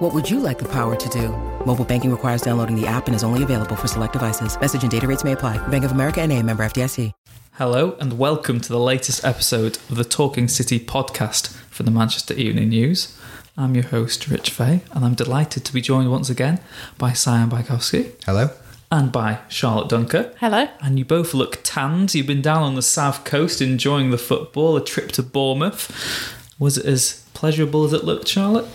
What would you like the power to do? Mobile banking requires downloading the app and is only available for select devices. Message and data rates may apply. Bank of America and a member FDIC. Hello, and welcome to the latest episode of the Talking City podcast for the Manchester Evening News. I'm your host, Rich Fay, and I'm delighted to be joined once again by Simon Bajkowski Hello. and by Charlotte Duncker. Hello. And you both look tanned. You've been down on the south coast enjoying the football, a trip to Bournemouth. Was it as pleasurable as it looked, Charlotte?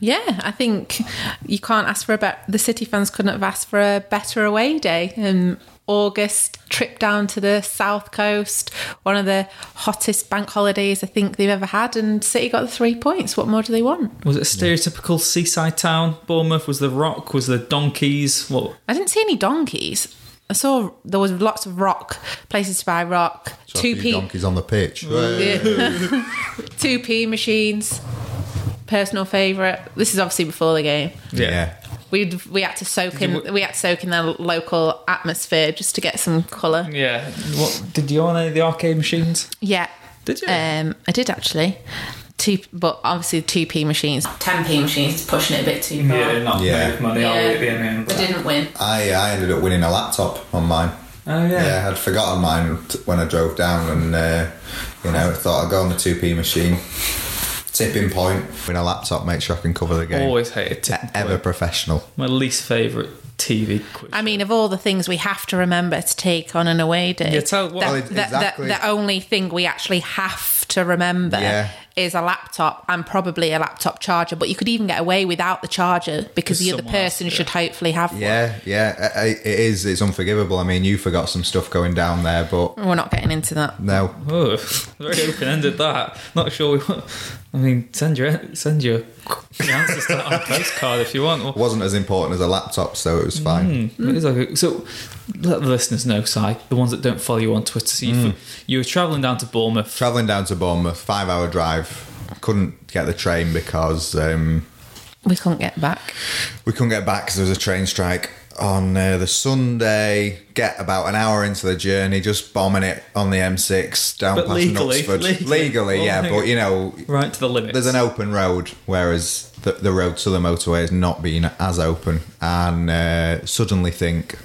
Yeah, I think you can't ask for a better. The City fans couldn't have asked for a better away day. Um, August trip down to the south coast, one of the hottest bank holidays I think they've ever had, and City got the three points. What more do they want? Was it a stereotypical seaside town? Bournemouth was the rock, was the donkeys? What? I didn't see any donkeys. I saw there was lots of rock places to buy rock, Saw a two few p donkeys on the pitch. two p machines. Personal favourite. This is obviously before the game. Yeah. We we had to soak in we had to soak in the local atmosphere just to get some colour. Yeah. What did you own any of the arcade machines? Yeah. Did you? Um, I did actually. Two, but obviously two p machines. Ten p machines pushing it a bit too far. not Yeah. money Yeah. are at the end. I didn't win. I, I ended up winning a laptop on mine. Oh yeah. Yeah, I'd forgotten mine when I drove down and, uh, you know, thought I'd go on the 2p machine. Tipping point, win a laptop, make sure I can cover the game. Always hated tipping E- Ever point. professional. My least favourite TV quiz. I mean, of all the things we have to remember to take on an away day, Yeah, tell- what- the, Well, the- the- exactly. the only thing we actually have to remember Yeah. Is a laptop and probably a laptop charger. But you could even get away without the charger because the other someone else, person yeah. should hopefully have one. Yeah, yeah, I- I- it is. It's unforgivable. I mean, you forgot some stuff going down there, but. We're not getting into that. no. Oh, very open ended that. Not sure we want. I mean, send your send your answers to that on a postcard if you want. Or, Wasn't as important as a laptop, so it was fine. Hmm, mm. It is like a- so, let the listeners know, Si, the ones that don't follow you on Twitter. So you, hmm. you were travelling down to Bournemouth. Travelling down to Bournemouth, five hour drive. Couldn't get the train because um, We couldn't get back. we couldn't get back because there was a train strike on uh, the Sunday. Get about an hour into the journey, just bombing it on the M6 down But past legally, Knutsford. legally. Legally, yeah, but you know, right to the limit. there's an open road, whereas the, the road to the motorway has not been as open. And uh, suddenly think,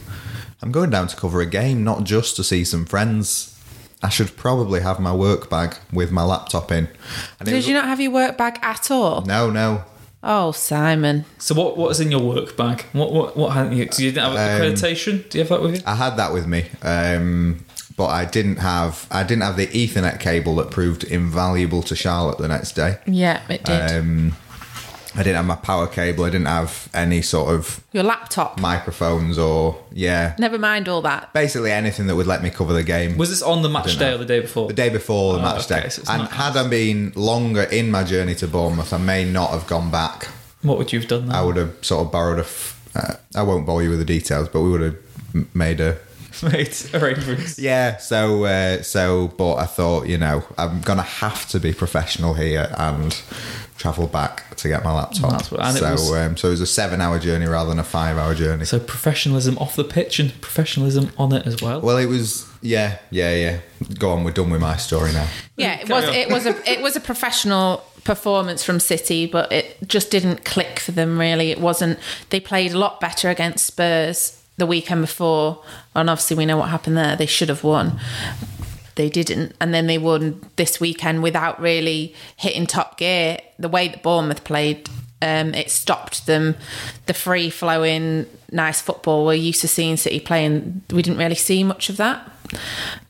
I'm going down to cover a game, not just to see some friends. I should probably have my work bag with my laptop in. And Did was- you not have your work bag at all? No, no. Oh, Simon. So what what was in your work bag? What what what hadn't you? So you didn't have Um, accreditation? Do you have that with you? I had that with me, um, but I didn't have I didn't have the Ethernet cable that proved invaluable to Charlotte the next day. Yeah, it did. Um, I didn't have my power cable. I didn't have any sort of your laptop. microphones or yeah, Never mind all that. basically anything that would let me cover the game. Was this on the match day know. or the day before? the day before the Oh, match okay, day, so and not- had I been longer in my journey to Bournemouth, I may not have gone back. What would you have done? Then? I would have sort of borrowed a. F- uh, I won't bore you with the details, but we would have made a made arrangements. Yeah, so uh, so, but I thought, you know, I'm gonna have to be professional here and travel back to get my laptop. That's what- and it so, was- um, so it was a seven-hour journey rather than a five-hour journey. So professionalism off the pitch and professionalism on it as well. well, it was, yeah, yeah, yeah. Go on, we're done with my story now. Yeah, it was. on. It was a. It was a professional performance from City, but it just didn't click for them. Really, it wasn't. They played a lot better against Spurs the weekend before, and obviously we know what happened there. They should have won. They didn't, and then they won this weekend without really hitting top gear. The way that Bournemouth played, um, it stopped them. The free flowing, nice football we're used to seeing City playing. We didn't really see much of that.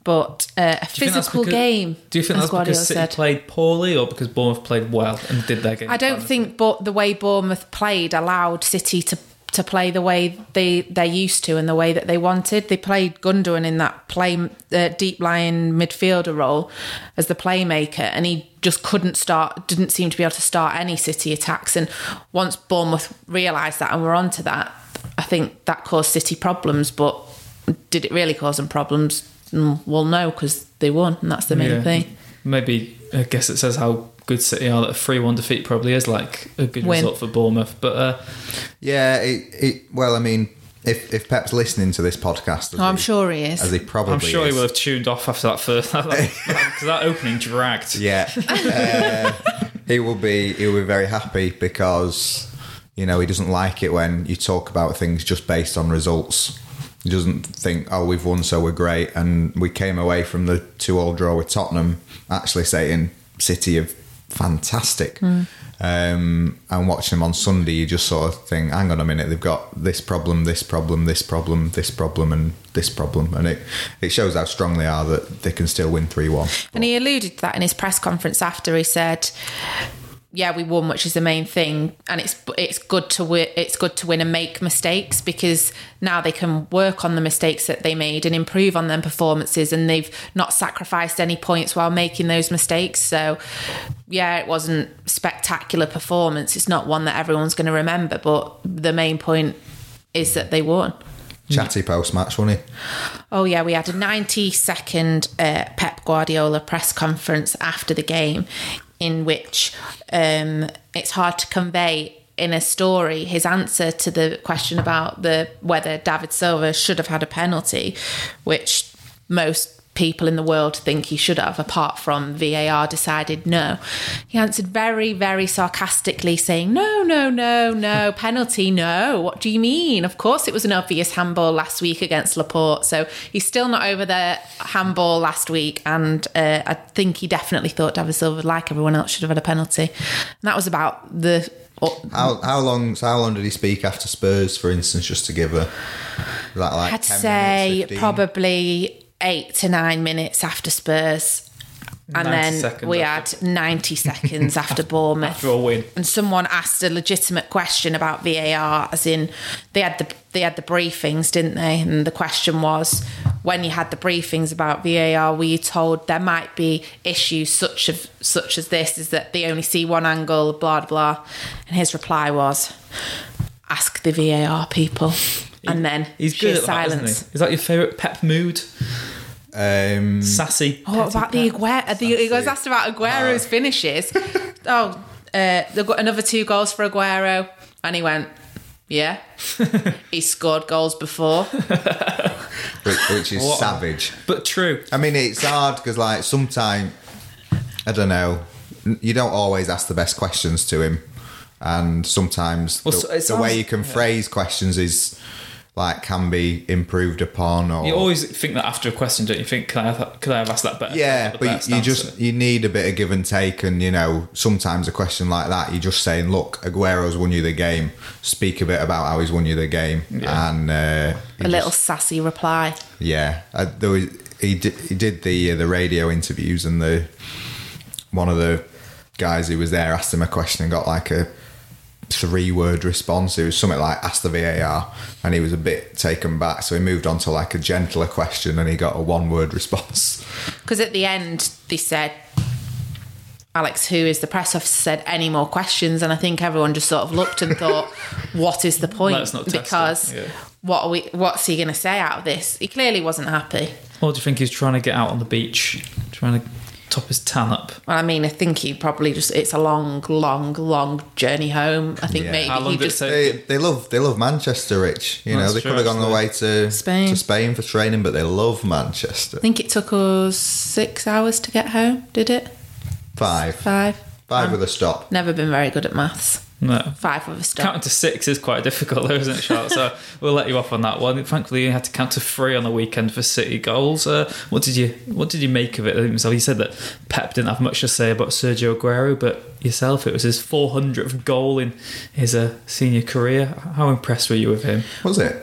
But uh, a Do you think that's physical because- game. Do you think that's Guardiola because City said. played poorly or because Bournemouth played well and did their game? I don't think, but the way Bournemouth played allowed City to to play the way they they're used to and the way that they wanted. They played Gundogan in that play uh, deep lying midfielder role as the playmaker, and he just couldn't start. Didn't seem to be able to start any City attacks. And once Bournemouth realised that and were onto that, I think that caused City problems. But did it really cause them problems? Mm, Well, no, because they won, and that's the main Yeah. thing. Maybe I guess it says how good City are that a three-one defeat probably is like a good Win. result for Bournemouth. But uh, Yeah, it, it, well, I mean, if, if Pep's listening to this podcast, Oh, I'm he- sure he is. as he probably I'm sure is, he will have tuned off after that first because that opening dragged. Yeah, uh, he will be. He will be very happy because you know he doesn't like it when you talk about things just based on results. He doesn't think, "Oh, we've won, so we're great." And we came away from the two-all draw with Tottenham, actually saying City are fantastic. Um, and watching them on Sunday, you just sort of think, "Hang on a minute, they've got this problem, this problem, this problem, this problem, and this problem," and it it shows how strong they are that they can still win three-one. And he alluded to that in his press conference after. He said, "Yeah, we won, which is the main thing, and it's it's good to win. It's good to win and make mistakes because now they can work on the mistakes that they made and improve on their performances, and they've not sacrificed any points while making those mistakes. So, yeah, it wasn't spectacular performance. It's not one that everyone's going to remember, but the main point is that they won." Chatty post-match, wasn't he? Oh yeah, we had a 90 second uh, Pep Guardiola press conference after the game, in which um, it's hard to convey in a story his answer to the question about the whether David Silva should have had a penalty, which most people in the world think he should have, apart from VAR decided no. He answered very, very sarcastically, saying, No, no, no, no, penalty, no. What do you mean? Of course, it was an obvious handball last week against Laporte. So he's still not over the handball last week. And uh, I think he definitely thought David Silva, like everyone else, should have had a penalty. And that was about the. How how long? So how long did he speak after Spurs, for instance, just to give a that like? I'd 10 say minutes, probably eight to nine minutes after Spurs. And then we after- had 90 seconds after Bournemouth. After a win. And someone asked a legitimate question about VAR, as in they had the they had the briefings, didn't they? And the question was, when you had the briefings about VAR, were you told there might be issues such of such as this? Is that they only see one angle, blah blah? And his reply was, ask the VAR people. And then He's sheer good at that, silence. isn't he? Is that your favourite Pep mood? Um, Sassy. Oh, what about the Aguero? The, he was asked about Aguero's finishes. oh, uh, they've got another two goals for Aguero, and he went, "Yeah, he scored goals before." which, which is What? savage. But true. I mean, it's hard because like sometimes I don't know. You don't always ask the best questions to him, and sometimes Well, the, so it the way you can phrase questions is like can be improved upon. Or You always think that after a question, don't you? Think, could I have, could I have asked that better? Yeah, but best you answer. just you need a bit of give and take, and you know sometimes a question like that, you're just saying, "Look, Aguero's won you the game. Speak a bit about how he's won you the game." Yeah. And uh, he A little just- sassy reply. yeah, uh, there was, he did he did the uh, the radio interviews, and the one of the guys who was there asked him a question and got like a three word response. It was something like "Ask the VAR," and he was a bit taken back, so he moved on to like a gentler question, and he got a one word response. Because at the end, they said, Alex, who is the press officer, said, any more questions? And I think everyone just sort of looked and thought, what is the point? Let's not because yeah. what are we, what's he going to say out of this? He clearly wasn't happy. Or do you think he's trying to get out on the beach, trying to top his tan up? Well, I mean, I think he probably just, it's a long, long, long journey home. I think Yeah. maybe How long he did it just, take? They, they love they love Manchester, Rich. You know That's they true, could have gone actually. away to Spain. to Spain for training, but they love Manchester. I think it took us six hours to get home, did it? Five, Five? five with a stop. Never been very good at maths. No. Five with a stop. Counting to six is quite difficult, though, isn't it, Charlotte? So we'll let you off on that one. Thankfully, you had to count to three on the weekend for City goals. Uh, what did you What did you make of it? So you said that Pep didn't have much to say about Sergio Aguero, but yourself, it was his 400th goal in his uh, senior career. How impressed were you with him? Was it?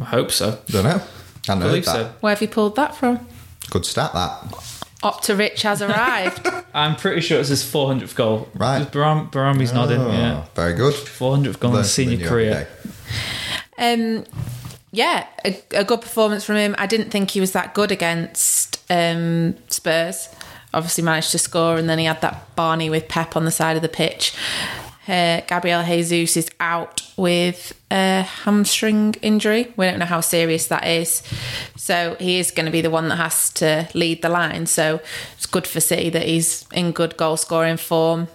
I hope so. Don't know. I I know believe that. so. Where have you pulled that from? Good stat that. Opta Rich has arrived. I'm pretty sure it's his 400th goal. Right. Baram, Barami's nodding. Oh, Yeah, very good. 400th goal in his senior something new every career. day. Um, yeah, a, a good performance from him. I didn't think he was that good against um, Spurs. Obviously, managed to score, and then he had that Barney with Pep on the side of the pitch. Gabriel Jesus is out with a hamstring injury. We don't know how serious that is. So he is going to be the one that has to lead the line. So it's good for City that he's in good goal scoring form.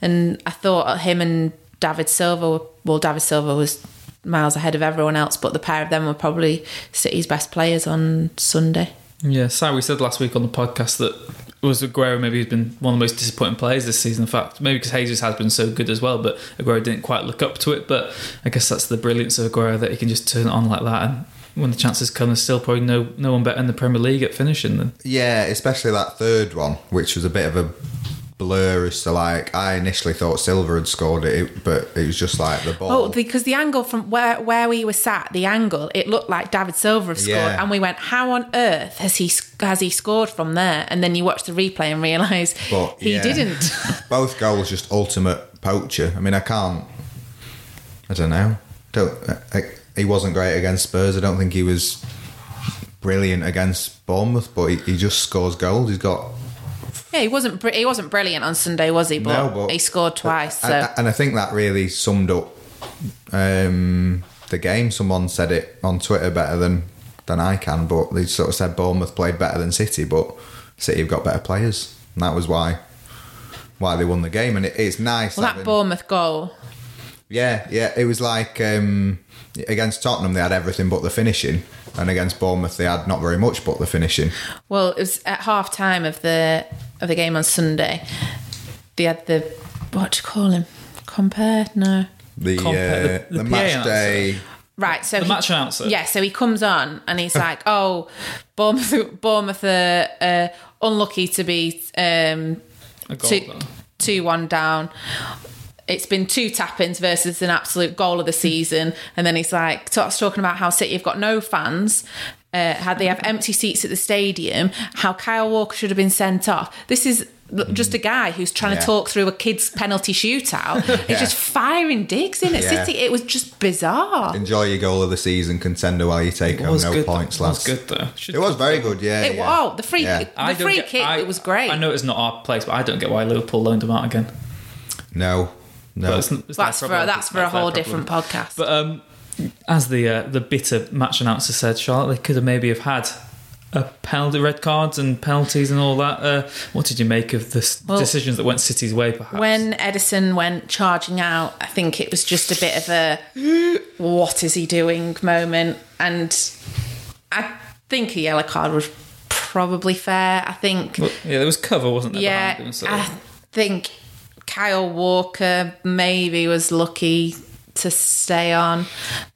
And I thought him and David Silva, well, David Silva was miles ahead of everyone else, but the pair of them were probably City's best players on Sunday. Yeah, Si, we said last week on the podcast that was Aguero maybe he's been one of the most disappointing players this season. In fact, maybe because Jesus has been so good as well, but Aguero didn't quite look up to it. But I guess that's the brilliance of Aguero that he can just turn it on like that, and when the chances come, there's still probably no no one better in the Premier League at finishing than. Yeah, especially that third one, which was a bit of a blur as to like I initially thought Silva had scored it, but it was just like the ball. Oh, because the angle from where where we were sat, the angle, it looked like David Silva had scored, Yeah. and we went, "How on earth has he has he scored from there?" And then you watch the replay and realise But, he yeah. didn't. Both goals just ultimate poacher. I mean, I can't. I don't know. Don't. I, he wasn't great against Spurs. I don't think he was brilliant against Bournemouth, but he, he just scores goals. He's got yeah, he wasn't br- he wasn't brilliant on Sunday, was he? But, No, but- he scored twice. So And, and I think that really summed up um, the game. Someone said it on Twitter better than than I can, but they sort of said Bournemouth played better than City, but City have got better players, and that was why why they won the game. And it, it's nice. well, that Bournemouth goal. Yeah, yeah, it was like um, against Tottenham they had everything but the finishing, and against Bournemouth they had not very much but the finishing. Well, it was at half time of the of the game on Sunday. They had the what do you call him? Compare? No. The Compare- uh, the- the, the match announcer. day. Right, so The he- match announcer? Yeah, so he comes on and he's like, "Oh, Bournemouth, Bournemouth are uh, unlucky to be um, A goal, two, though. two one down. It's been two tap-ins versus an absolute goal of the season." And then he's like, starts talking about how City have got no fans. Uh, how they have empty seats at the stadium, how Kyle Walker should have been sent off. This is just a guy who's trying Yeah. to talk through a kid's penalty shootout. He's Yeah. just firing digs in at Yeah. City. It was just bizarre. Enjoy your goal of the season contender while you take It home was no good. points, It lads. was good though. Should- It was very good, yeah. It, yeah. Oh, the free, Yeah. the I free get- kick, I- it was great. I know it's not our place, but I don't get why Liverpool loaned him out again. No, no. But it's, it's that's for problem. that's for a whole different podcast. But um, as the uh, the bitter match announcer said, Charlotte, they could have maybe have had a penalty, red cards and penalties and all that. Uh, what did you make of the Well, decisions that went City's way? Perhaps when Ederson went charging out, I think it was just a bit of a what is he doing moment. And I think a yellow card was probably fair. I think, Well, yeah, there was cover, wasn't there? yeah, behind him, so- I think Kyle Walker maybe was lucky to stay on.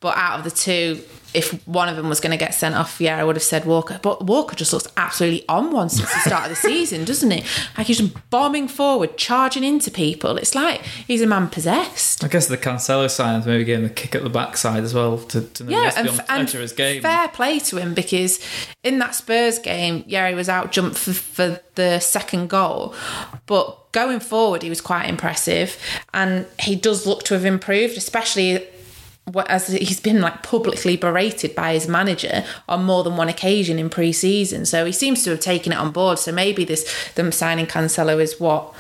But out of the two, if one of them was going to get sent off, yeah, I would have said Walker. But Walker just looks absolutely on one since the start of the season, doesn't he? Like he's just bombing forward, charging into people. It's like he's a man possessed. I guess the Cancelo sign maybe gave him the kick at the backside as well to, to know Yeah, and, be on f- the and edge his game. fair play to him because in that Spurs game, yeah, he was out jumped for, for the second goal, but going forward, he was quite impressive, and he does look to have improved, especially as he's been like publicly berated by his manager on more than one occasion in pre-season. So he seems to have taken it on board. So maybe this them signing Cancelo is what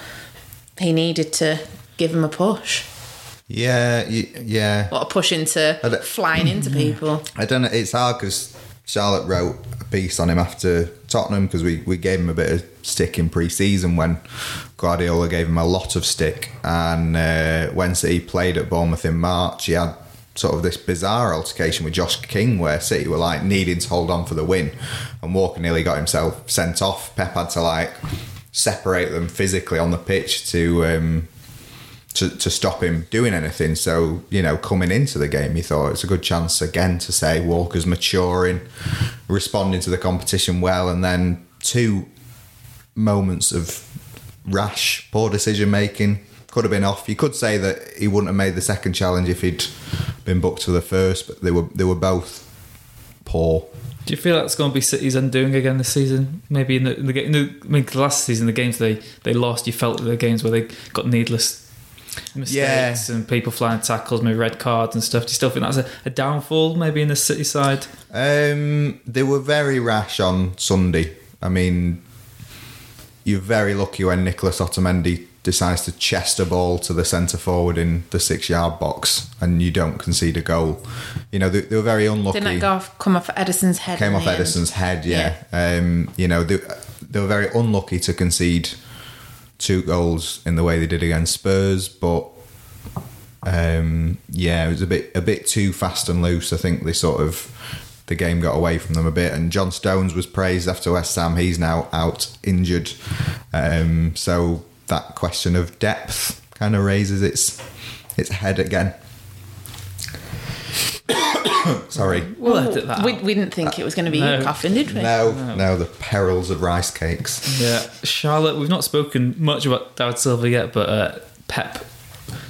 he needed to give him a push, yeah, yeah. what a push into flying into people. I don't know. It's hard because Charlotte wrote a piece on him after Tottenham because we, we gave him a bit of stick in pre-season when Guardiola gave him a lot of stick, and uh, when City played at Bournemouth in March, he had sort of this bizarre altercation with Josh King where City were like needing to hold on for the win, and Walker nearly got himself sent off. Pep had to like separate them physically on the pitch to. Um, to, to stop him doing anything. So, you know, coming into the game, he thought it's a good chance again to say Walker's maturing, responding to the competition well, and then two moments of rash, poor decision making. Could have been off. You could say that he wouldn't have made the second challenge if he'd been booked for the first, but they were they were both poor. Do you feel that's going to be City's undoing again this season? Maybe in the, in the, ga- in the I mean, last season, the games they, they lost, you felt the games where they got needless mistakes and people flying tackles, maybe red cards and stuff. Do you still think that's a, a downfall, maybe in the City side? Um, they were very rash on Sunday. I mean, you're very lucky when Nicholas Otamendi decides to chest a ball to the centre forward in the six yard box and you don't concede a goal. You know, they, they were very unlucky. Didn't that go off, come off Ederson's head? Came off the end? Ederson's head, yeah. Um, you know, they, they were very unlucky to concede two goals in the way they did against Spurs, but um, yeah, it was a bit a bit too fast and loose. I think they sort of the game got away from them a bit. And John Stones was praised after West Ham. He's now out injured, um, so that question of depth kind of raises its its head again. Sorry. We'll edit that. We, we didn't think it was going to be No. you coughing, did we? No, no, the perils of rice cakes. Yeah, Charlotte. We've not spoken much about David Silva yet, but uh, Pep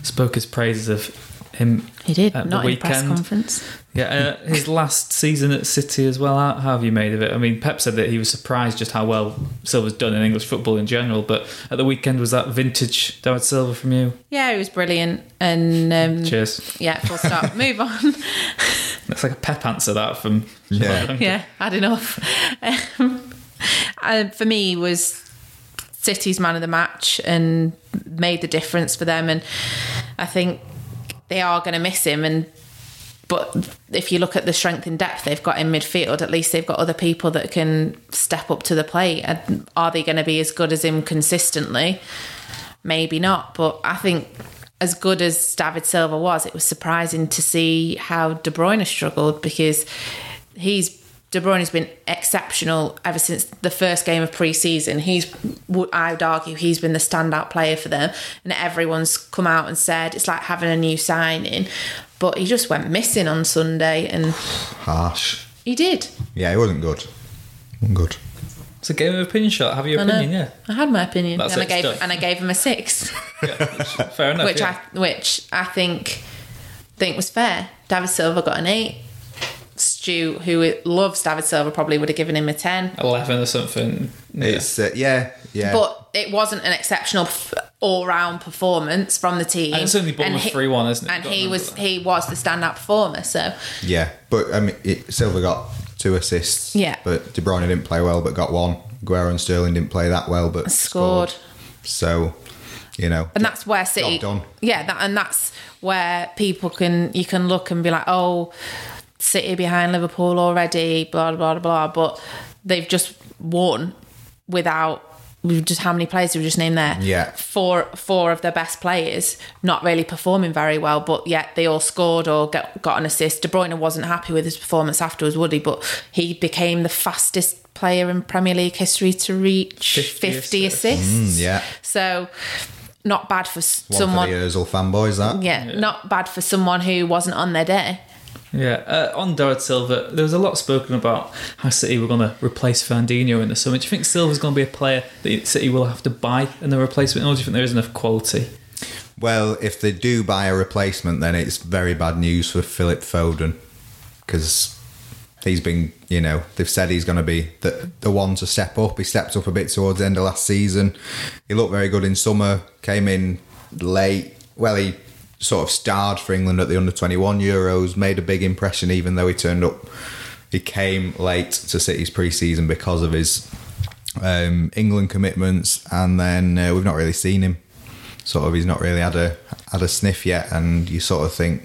spoke his praises of him. He did, at not the in press weekend. conference. Yeah, uh, his last season at City as well. How, how have you made of it? I mean, Pep said that he was surprised just how well Silva's done in English football in general. But at the weekend, was that vintage David Silva from you? Yeah, it was brilliant. And um, Cheers. yeah, full stop. Move on. That's like a Pep answer that from Yeah. yeah, had enough. Um, uh, for me, was City's man of the match and made the difference for them. And I think they are going to miss him. And but if you look at the strength and depth they've got in midfield, at least they've got other people that can step up to the plate. And are they going to be as good as him consistently? Maybe not. But I think as good as David Silva was, it was surprising to see how De Bruyne struggled because he's De Bruyne has been exceptional ever since the first game of pre-season. He's, I would argue, he's been the standout player for them, and everyone's come out and said it's like having a new signing. But he just went missing on Sunday, and Harsh. he did. Yeah, it wasn't good. Wasn't good. It's a game of opinion shot. Have your I know. opinion? Yeah, I had my opinion, That's and I gave stuff. and I gave him a six, fair enough. which yeah. I which I think think was fair. David Silva got an eight. Stu, who loves David Silva, probably would have given him a ten. eleven or something. Yeah. It's uh, yeah, yeah. But it wasn't an exceptional all round performance from the team. And it's only Bournemouth he- 3-1, isn't it? And he was that. he was the standout performer. So Yeah, but I mean, it, Silva got two assists. Yeah. but De Bruyne didn't play well, but got one. Aguero and Sterling didn't play that well, but Scored. So, you know, and that's where City. done. Yeah, that, and that's where people can you can look and be like, oh, City behind Liverpool already, blah blah blah blah. But they've just won without. Just how many players we just named there? Yeah. four four of their best players not really performing very well, but yet they all scored or got, got an assist. De Bruyne wasn't happy with his performance afterwards, would he? But he became the fastest player in Premier League history to reach 50 50, assists. assists. Mm, yeah. So not bad for one someone. for the Özil fanboys. That yeah, not bad for someone who wasn't on their day. Yeah, uh, on David Silva, there was a lot spoken about how City were going to replace Fernandinho in the summer. Do you think Silva's going to be a player that City will have to buy in the replacement, or do you think there is enough quality? Well, if they do buy a replacement, then it's very bad news for Philip Foden because he's been, you know, they've said he's going to be the the one to step up. He stepped up a bit towards the end of last season. He looked very good in summer. Came in late. Well, he sort of starred for England at the under twenty one Euros. Made a big impression, even though he turned up. He came late to City's pre-season because of his um, England commitments, and then uh, we've not really seen him sort of he's not really had a had a sniff yet, and you sort of think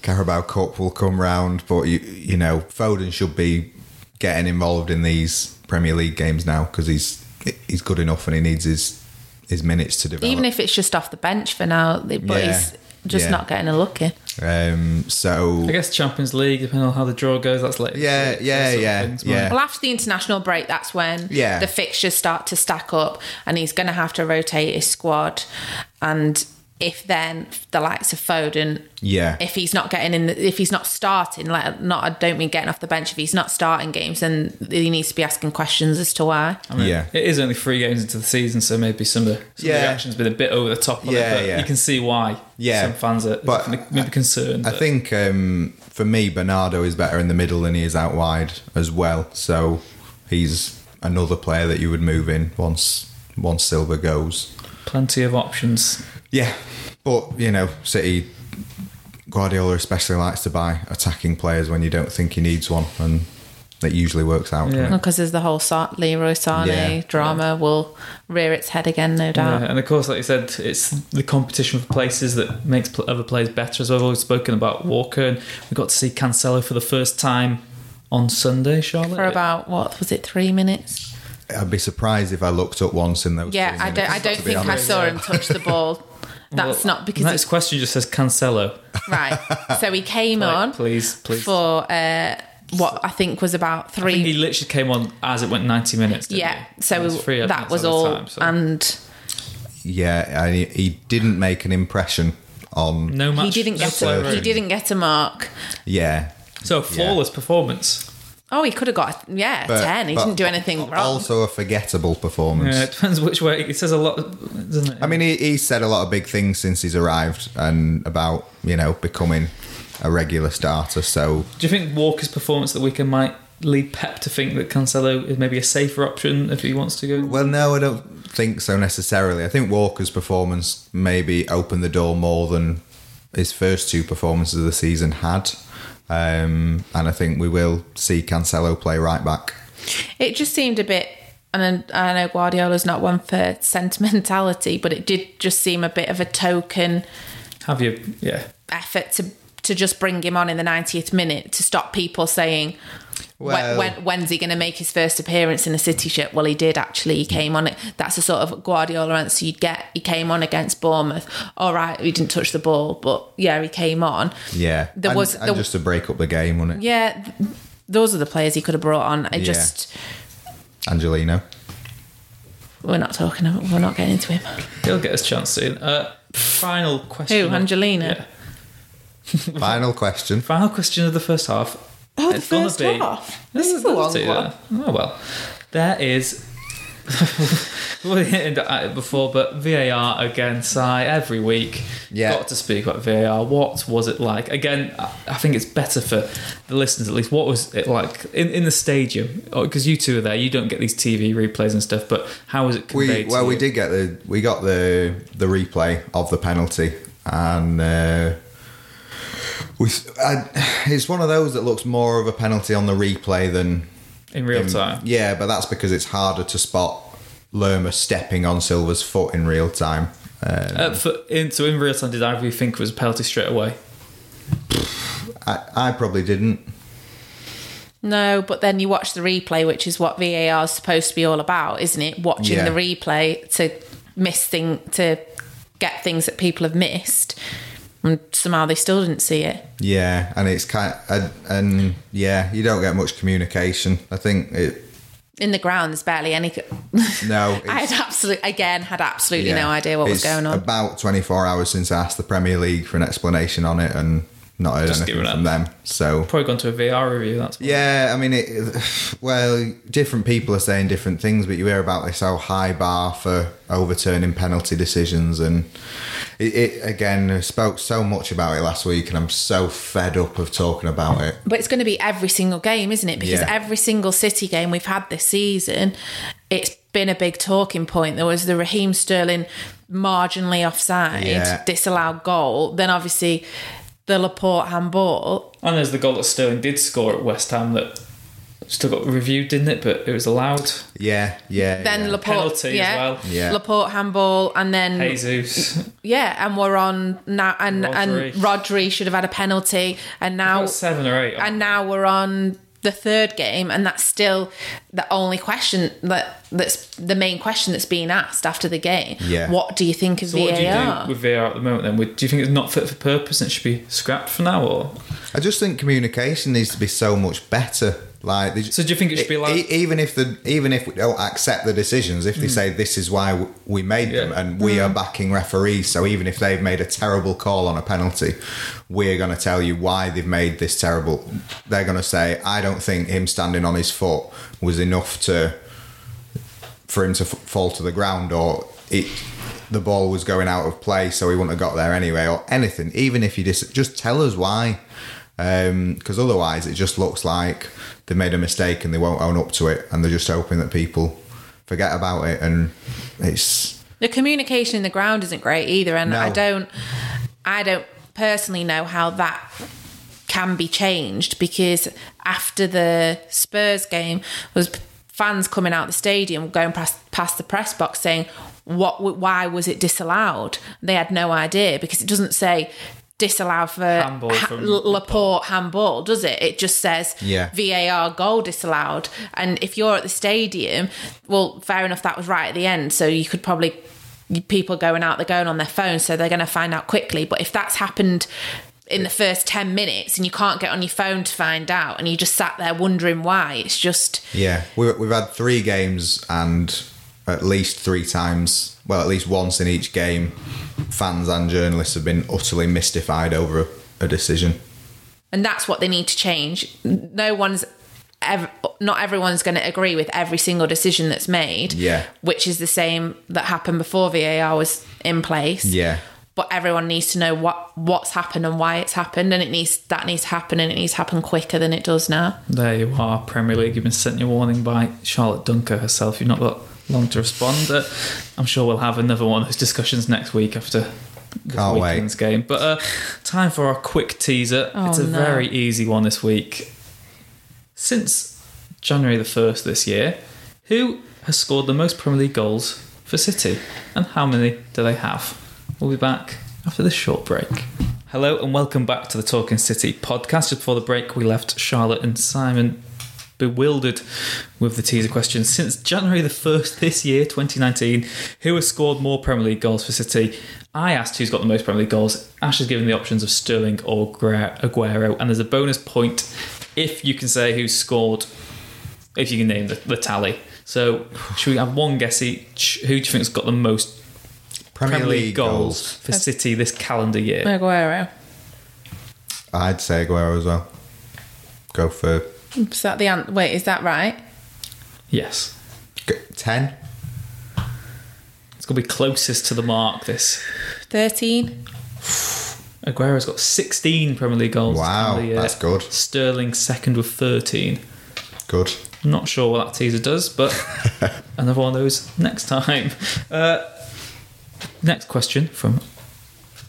Carabao Cup will come round, but you you know Foden should be getting involved in these Premier League games now because he's he's good enough and he needs his his minutes to develop. Even if it's just off the bench for now, but Yeah, he's just yeah. not getting a look in. um, so I guess Champions League, depending on how the draw goes, that's later. Yeah, yeah, Those sort of yeah, things, yeah. Well, after the international break, that's when Yeah. the fixtures start to stack up, and he's going to have to rotate his squad. And if then the likes of Foden, Yeah. if he's not getting in, the, if he's not starting, like not, I don't mean getting off the bench. If he's not starting games, then he needs to be asking questions as to why. I mean, Yeah. It is only three games into the season, so maybe some of, some Yeah. of the reaction's been a bit over the top on Yeah, it, but yeah. you can see why Yeah. some fans are But maybe concerned. I but- think um, for me, Bernardo is better in the middle than he is out wide as well. So he's another player that you would move in once once Silva goes. plenty of options. Yeah, but you know, City Guardiola especially likes to buy attacking players when you don't think he needs one, and That usually works out. Yeah. Because there's the whole Sa- Leroy Sane Yeah. drama will rear its head again, no doubt. Yeah, and of course, like you said, it's the competition for places that makes pl- other players better. As I've always spoken about Walker, and we got to see Cancelo for the first time on Sunday, Charlotte. For about what was it, three minutes? I'd be surprised if I looked up once in those. Yeah, I don't. I don't to be think I saw him touch the ball. That's Well, not because next it's question just says Cancelo. right. So he came Like, on please, please. for uh, what I think was about I think he literally came on as it went ninety minutes. didn't Yeah, he? so was free, that was all, time, so- and Yeah, and he, he didn't make an impression on. no match. he didn't get a, he didn't get a mark. Yeah, So a flawless performance. Oh, he could have got yeah but- ten. He didn't do anything wrong. Also, a forgettable performance. Yeah, it depends which way. He says a lot, doesn't it? I mean, he, he said a lot of big things since he's arrived and about you know becoming a regular starter. So do you think Walker's performance that weekend might lead Pep to think that Cancelo is maybe a safer option if he wants to go? Well, no, I don't think so necessarily. I think Walker's performance maybe opened the door more than his first two performances of the season had. Um, and I think we will see Cancelo play right back. It just seemed a bit, and I know Guardiola's not one for sentimentality, but it did just seem a bit of a token Have you? Yeah. effort to to just bring him on in the 90th minute to stop people saying. Well- when, when, when's he going to make his first appearance in a City shirt? Well, he did actually. He came on it. That's the sort of Guardiola answer you'd get. He came on against Bournemouth. All right, he didn't touch the ball, but yeah, he came on. Yeah, There and, was- and there- just to break up the game, wasn't it? Yeah, th- those are the players he could have brought on. I Yeah. just Angelino. we're not talking. About, we're not getting into him. He'll get his chance soon. Uh, final question. Who, of- Angelino? Yeah. Final question. Final question of the first half. Oh, the It's gonna first be- half. This Yeah, is the let's long one. that. Oh well, there is. we hinted at it before, but VAR again. Sigh every week. Yeah. got to speak about VAR. What was it like? Again, I I think it's better for the listeners at least. What was it like in, in the stadium? Because you two are there, you don't get these TV replays and stuff. But how was it We conveyed? to well, we did get the we got the the replay of the penalty, and uh, we I, it's one of those that looks more of a penalty on the replay than in real in- time. Yeah, but that's because it's harder to spot Lerma stepping on Silva's foot in real time. Um, Uh, for, in, so in real time, did either of you think it was a penalty straight away? I, I probably didn't. No, but then you watch the replay, which is what VAR is supposed to be all about, isn't it? Watching Yeah. the replay to miss thing to get things that people have missed, and somehow they still didn't see it. Yeah, and it's kind and, and yeah, you don't get much communication. I think it. In the ground, there's barely any. No, I had absolute again had absolutely yeah, no idea what was going on. About 24 hours since I asked the Premier League for an explanation on it, and not heard Just anything from up. them. So Probably gone to a VR review. That's why. Yeah, I mean, it, well, different people are saying different things, but you hear about this whole high bar for overturning penalty decisions, and it, it again I spoke so much about it last week, and I'm so fed up of talking about it. But it's going to be every single game, isn't it? Because Yeah. every single City game we've had this season, it's been a big talking point. There was the Raheem Sterling marginally offside, Yeah. disallowed goal. Then obviously the Laporte handball. And there's the goal that Sterling did score at West Ham that still got reviewed, didn't it? But it was allowed. Yeah, yeah. Then yeah. Laporte, Penalty as yeah, well. Yeah. Laporte handball, and then Jesus. yeah, and we're on now, and Rodri. and Rodri should have had a penalty, and now seven or eight. and now we're on the third game and that's still the only question that that's the main question that's being asked after the game Yeah. what do you think of so what do you do with VAR at the moment then? Do you think it's not fit for purpose and it should be scrapped for now? or I just think communication needs to be so much better. Like, they, So do you think it should be like- e- even if the even if we don't accept the decisions, if they say this is why we made them, Hmm. And we are backing referees, so even if they've made a terrible call on a penalty, we're going to tell you why they've made this terrible. They're going to say, I don't think him standing on his foot was enough to for him to f- fall to the ground, or it the ball was going out of play, so he wouldn't have got there anyway, or anything. Even if you dis- just tell us why, um, because otherwise it just looks like they made a mistake and they won't own up to it, and they're just hoping that people forget about it, and it's the communication in the ground isn't great either and No. I don't I don't personally know how that can be changed because after the Spurs game was fans coming out the stadium going past, past the press box saying what why was it disallowed they had no idea because it doesn't say disallowed for Handball ha- Laporte handball, does it? It just says Yeah. VAR goal disallowed. And if you're at the stadium, well, fair enough, that was right at the end. So you could probably people going out, they're going on their phone, so they're going to find out quickly. But if that's happened in the first 10 minutes and you can't get on your phone to find out and you just sat there wondering why, it's just Yeah, we, we've had three games and at least three times, well, at least once in each game, fans and journalists have been utterly mystified over a, a decision. and that's what they need to change. No one's ever, not everyone's going to agree with every single decision that's made. Yeah. which is the same that happened before VAR was in place. Yeah. But everyone needs to know what what's happened and why it's happened, and it needs that needs to happen, and it needs to happen quicker than it does now. There you are, Premier League. You've been sent your warning by Charlotte Duncker herself. You've not got long to respond. Uh, I'm sure we'll have another one of those discussions next week after this Can't wait. weekend's game. But uh, time for our quick teaser. it's a Oh, no. very easy one this week. Since January the 1st this year, who has scored the most Premier League goals for City? And how many do they have? We'll be back after this short break. Hello and welcome back to the Talking City podcast. Just before the break, we left Charlotte and Simon bewildered with the teaser question. Since January the 1st this year, 2019, who has scored more Premier League goals for City? I asked who's got the most Premier League goals. Ash has given the options of Sterling or Aguero, and there's a bonus point if you can say who scored, if you can name the, the tally. So, should we have one guess each? Who do you think's got the most Premier, League goals. for City this calendar year? Aguero. I'd say Aguero as well. Go for Is that the an- wait? Is that right? Yes. g- 10. It's going to be closest to the mark this Thirteen. Aguero's got 16 Premier League goals. Wow, year. that's good. Sterling second with 13. Good. Not sure what that teaser does, but another one of those next time. Uh, next question from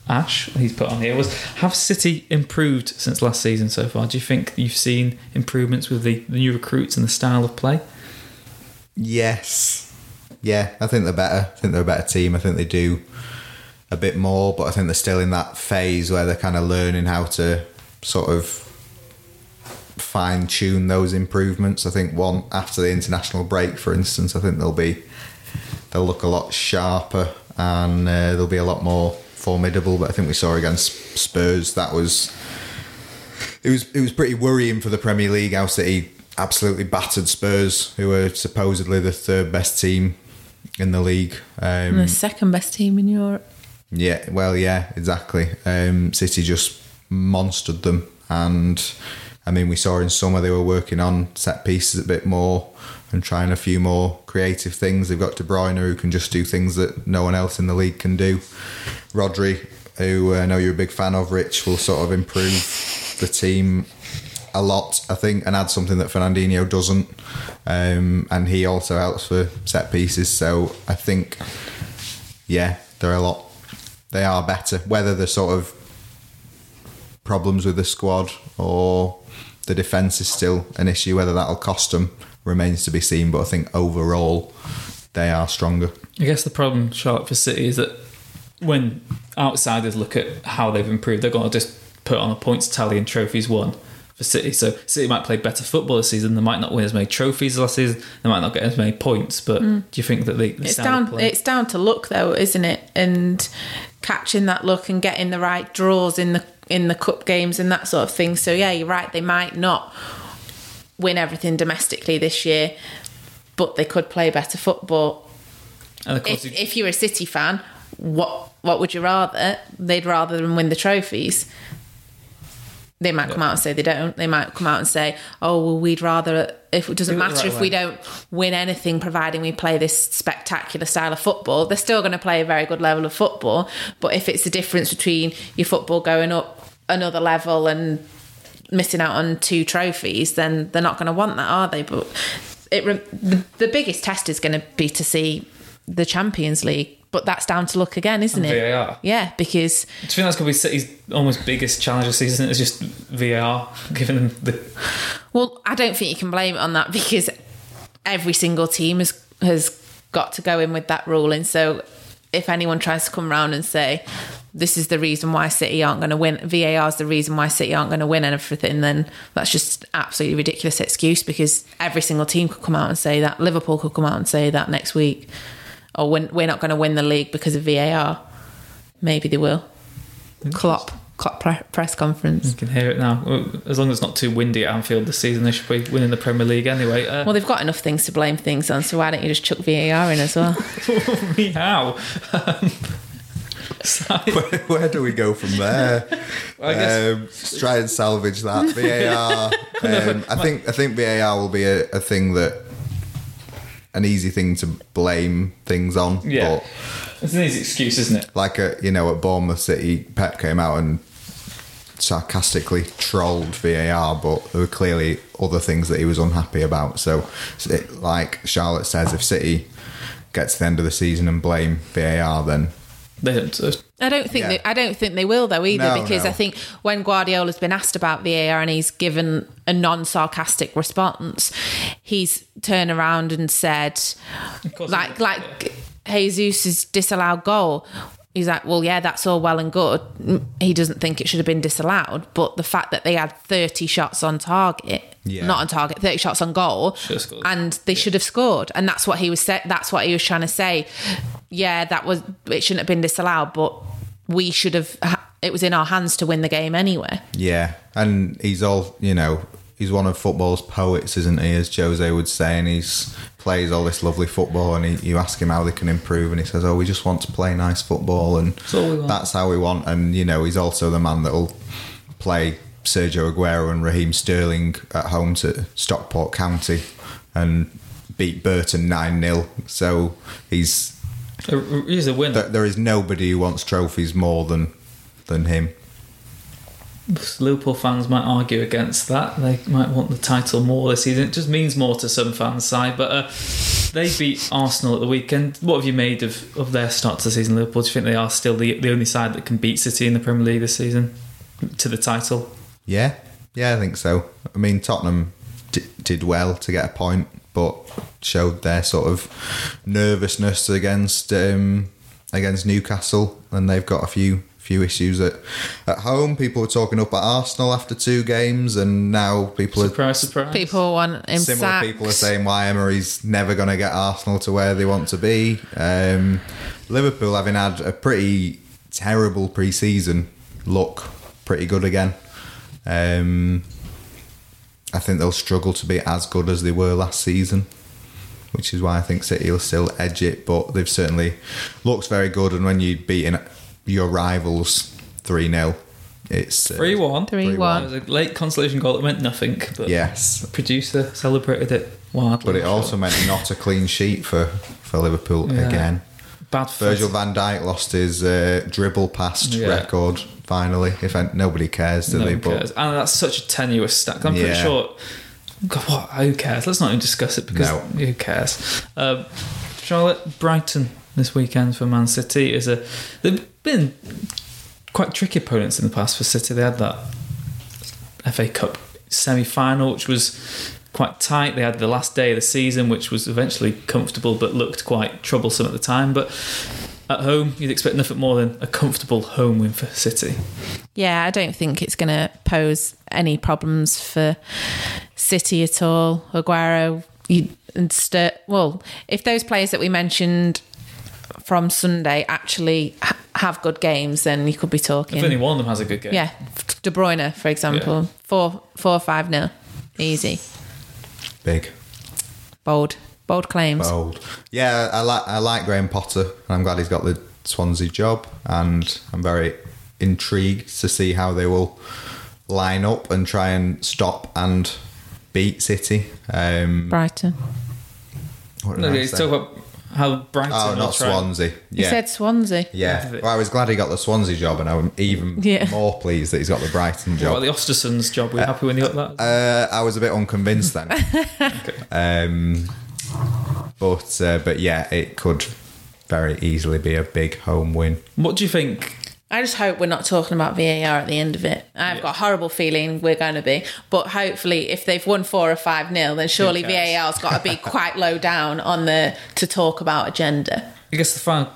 Ash, he's put on here was Have City improved since last season so far? Do you think you've seen improvements with the, the new recruits and the style of play? Yes. Yeah, I think they're better. I think they're a better team. I think they do a bit more, but I think they're still in that phase where they're kind of learning how to sort of fine tune those improvements. I think one after the international break, for instance, I think they'll be they'll look a lot sharper and uh, they'll be a lot more formidable. But I think we saw against Spurs that was it was it was pretty worrying for the Premier League how City absolutely battered Spurs, who were supposedly the third best team in the league. Um, the second best team in Europe. yeah, well, yeah, exactly. Um, City just monstered them, and I mean, we saw in summer they were working on set pieces a bit more and trying a few more creative things. They've got De Bruyne who can just do things that no one else in the league can do. Rodri, who I know you're a big fan of, Rich, will sort of improve the team a lot, I think, and add something that Fernandinho doesn't. Um, and he also helps for set pieces. So I think, yeah, they're a lot. They are better. Whether the sort of problems with the squad or the defence is still an issue, whether that'll cost them remains to be seen. But I think overall, they are stronger. I guess the problem, Charlotte, for City is that when outsiders look at how they've improved, they're going to just put on a points tally and trophies won for City. So City might play better football this season. They might not win as many trophies last season. They might not get as many points. But do you think that they? the Mm. It's down. play- It's down to luck, though, isn't it? And catching that look and getting the right draws in the in the cup games and that sort of thing. So yeah, you're right. They might not win everything domestically this year, but they could play better football. and of course, If, you- if you're a City fan, what what would you rather? They'd rather than win the trophies. They might come out and say they don't. They might come out and say, "Oh, well, we'd rather if it doesn't Do it matter right if we don't win anything, providing we play this spectacular style of football. They're still going to play a very good level of football. But if it's the difference between your football going up another level and missing out on two trophies, then they're not going to want that, are they? But it re- the, the biggest test is going to be to see the Champions League but that's down to luck again, isn't it? VAR. Yeah, because Do you think that's going to be City's almost biggest challenge this season? Is just VAR giving them the well, I don't think you can blame it on that because every single team has has got to go in with that ruling. So if anyone tries to come around and say this is the reason why City aren't going to win, VAR is the reason why City aren't going to win and everything, then that's just absolutely ridiculous excuse because every single team could come out and say that. Liverpool could come out and say that next week, or we're, we're not going to win the league because of VAR. Maybe they will. Klopp, Klopp pre- press conference. You can hear it now. As long as it's not too windy at Anfield this season, they should be winning the Premier League anyway. Uh, Well, they've got enough things to blame things on, so why don't you just chuck VAR in as well? meow. Where, where do we go from there? I guess- um, try and salvage that VAR. Um, I think I think VAR will be a, a thing that an easy thing to blame things on. yeah, But it's an easy excuse, isn't it? like a, you know at Bournemouth City, Pep came out and sarcastically trolled VAR, but there were clearly other things that he was unhappy about. So, it, like Charlotte says, if City gets to the end of the season and blame VAR, then They don't. So I don't think Yeah. they, I don't think they will though either No, because no. I think when Guardiola's been asked about VAR and he's given a non-sarcastic response, he's turned around and said, course like he- like Jesus' disallowed goal. He's like, well, yeah, that's all well and good. He doesn't think it should have been disallowed, but the fact that they had 30 shots on target, Yeah. not on target, 30 shots on goal, Should have scored. and they should have scored. And that's what he was sa- that's what he was trying to say. Yeah, that was it shouldn't have been disallowed, but we should have. It was in our hands to win the game anyway. Yeah, and he's all you know. He's one of football's poets, isn't he? As Jose would say, and he's plays all this lovely football. And he, you ask him how they can improve, and he says, "Oh, we just want to play nice football, and all we want." that's how we want." And you know, he's also the man that'll play Sergio Aguero and Raheem Sterling at home to Stockport County and beat Burton nine 0 So he's he's a winner. there there is nobody who wants trophies more than than him. Liverpool fans might argue against that. They might want the title more this season. It just means more to some fans' side. But uh, they beat Arsenal at the weekend. What have you made of, of their start to the season, Liverpool? Do you think they are still the, the only side that can beat City in the Premier League this season to the title? Yeah, yeah, I think so. I mean, Tottenham d- did well to get a point, but showed their sort of nervousness against um, against Newcastle, and they've got a few few issues at at home. People were talking up at Arsenal after two games, and now people are Surprise, surprise. People want him similar sacked. people are saying why Emery's never going to get Arsenal to where they want to be. Um, Liverpool, having had a pretty terrible pre-season, look pretty good again. Um, I think they'll struggle to be as good as they were last season, which is why I think City will still edge it. But they've certainly looks very good, and when you beating your rivals three 0 it's uh, 3 1. Three It was a late consolation goal that meant nothing. But Yes, the producer celebrated it wildly. but it also meant not a clean sheet for for Liverpool Yeah. again. Bad Virgil van Dijk lost his uh, dribble past Yeah. record finally. If I, nobody cares, do No they? cares. And that's such a tenuous stack. I'm pretty sure. God, what? Who cares? Let's not even discuss it because No. who cares? Um, Charlotte, Brighton this weekend for Man City is a. They've been quite tricky opponents in the past for City. They had that FA Cup semi final, which was quite tight. They had the last day of the season, which was eventually comfortable but looked quite troublesome at the time. But at home, you'd expect nothing more than a comfortable home win for City. Yeah, I don't think it's going to pose any problems for City at all. Aguero, you, and Ster- well, if those players that we mentioned from Sunday actually ha- have good games, then you could be talking. If only one of them has a good game. yeah, De Bruyne, for example, four, four, five nil, easy, Big, bold, bold claims. bold. Yeah, I like I like Graham Potter, and I'm glad he's got the Swansea job, and I'm very intrigued to see how they will line up and try and stop and beat City. Um, Brighton. what No, I he's talking about how Brighton. Oh, will not try- Swansea. He said Swansea. Yeah, well, I was glad he got the Swansea job, and I'm even Yeah. more pleased that he's got the Brighton What job. about the Ostersund's job? Were you happy when you got that? Uh, I was a bit unconvinced then. um, but uh, but yeah, it could very easily be a big home win. What do you think? I just hope we're not talking about VAR at the end of it. I've got a horrible feeling we're going to be. But hopefully, if they've won four or five nil, then surely? VAR's got to be quite low down on the to talk about agenda. I guess the final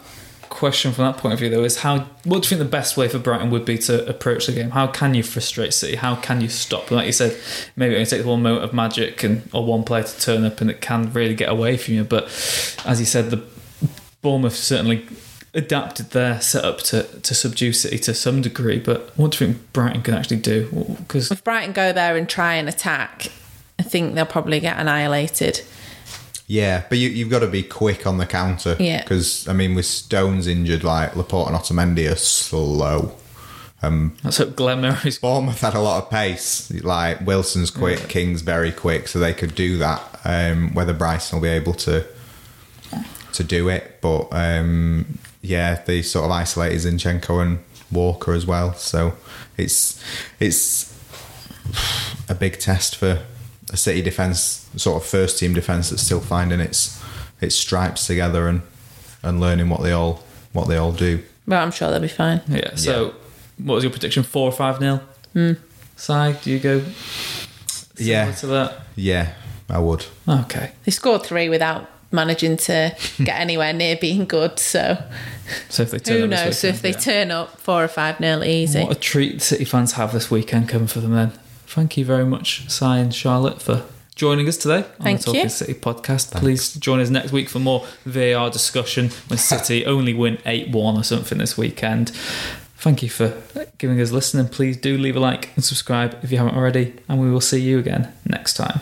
question from that point of view, though, is how. What do you think the best way for Brighton would be to approach the game? How can you frustrate City? How can you stop them? Like you said, maybe it only takes one moment of magic and or one player to turn up, and it can really get away from you. But as you said, the Bournemouth certainly adapted their setup to to subdue City to some degree. But what do you think Brighton can actually do? Because If Brighton go there and try and attack, I think they'll probably get annihilated. Yeah, but you, you've got to be quick on the counter. Yeah. Because, I mean, with Stones injured, like Laporte and Otamendi are slow. let's hope Glenn Murray's Bournemouth had a lot of pace. Like Wilson's quick, King's very quick, so they could do that. Um, whether Brighton will be able to to do it, but um, yeah, they sort of isolated Zinchenko and Walker as well. So it's it's a big test for a City defense, sort of first team defense that's still finding its its stripes together and and learning what they all what they all do. But I'm sure they'll be fine. Yeah. So, what was your prediction? Four or five nil. Hmm. Si, do you go? Yeah. To that. Yeah, I would. Okay. They scored three without managing to get anywhere near being good. So So if they turn who up this knows? So if they yeah. turn up four or five nil, easy. What a treat City fans have this weekend coming for them then. Thank you very much, Si and Charlotte, for joining us today on Thank the Talking you. City podcast. Please join us next week for more VAR discussion when City only win 8 1 or something this weekend. Thank you for giving us a listen and please do leave a like and subscribe if you haven't already, and we will see you again next time.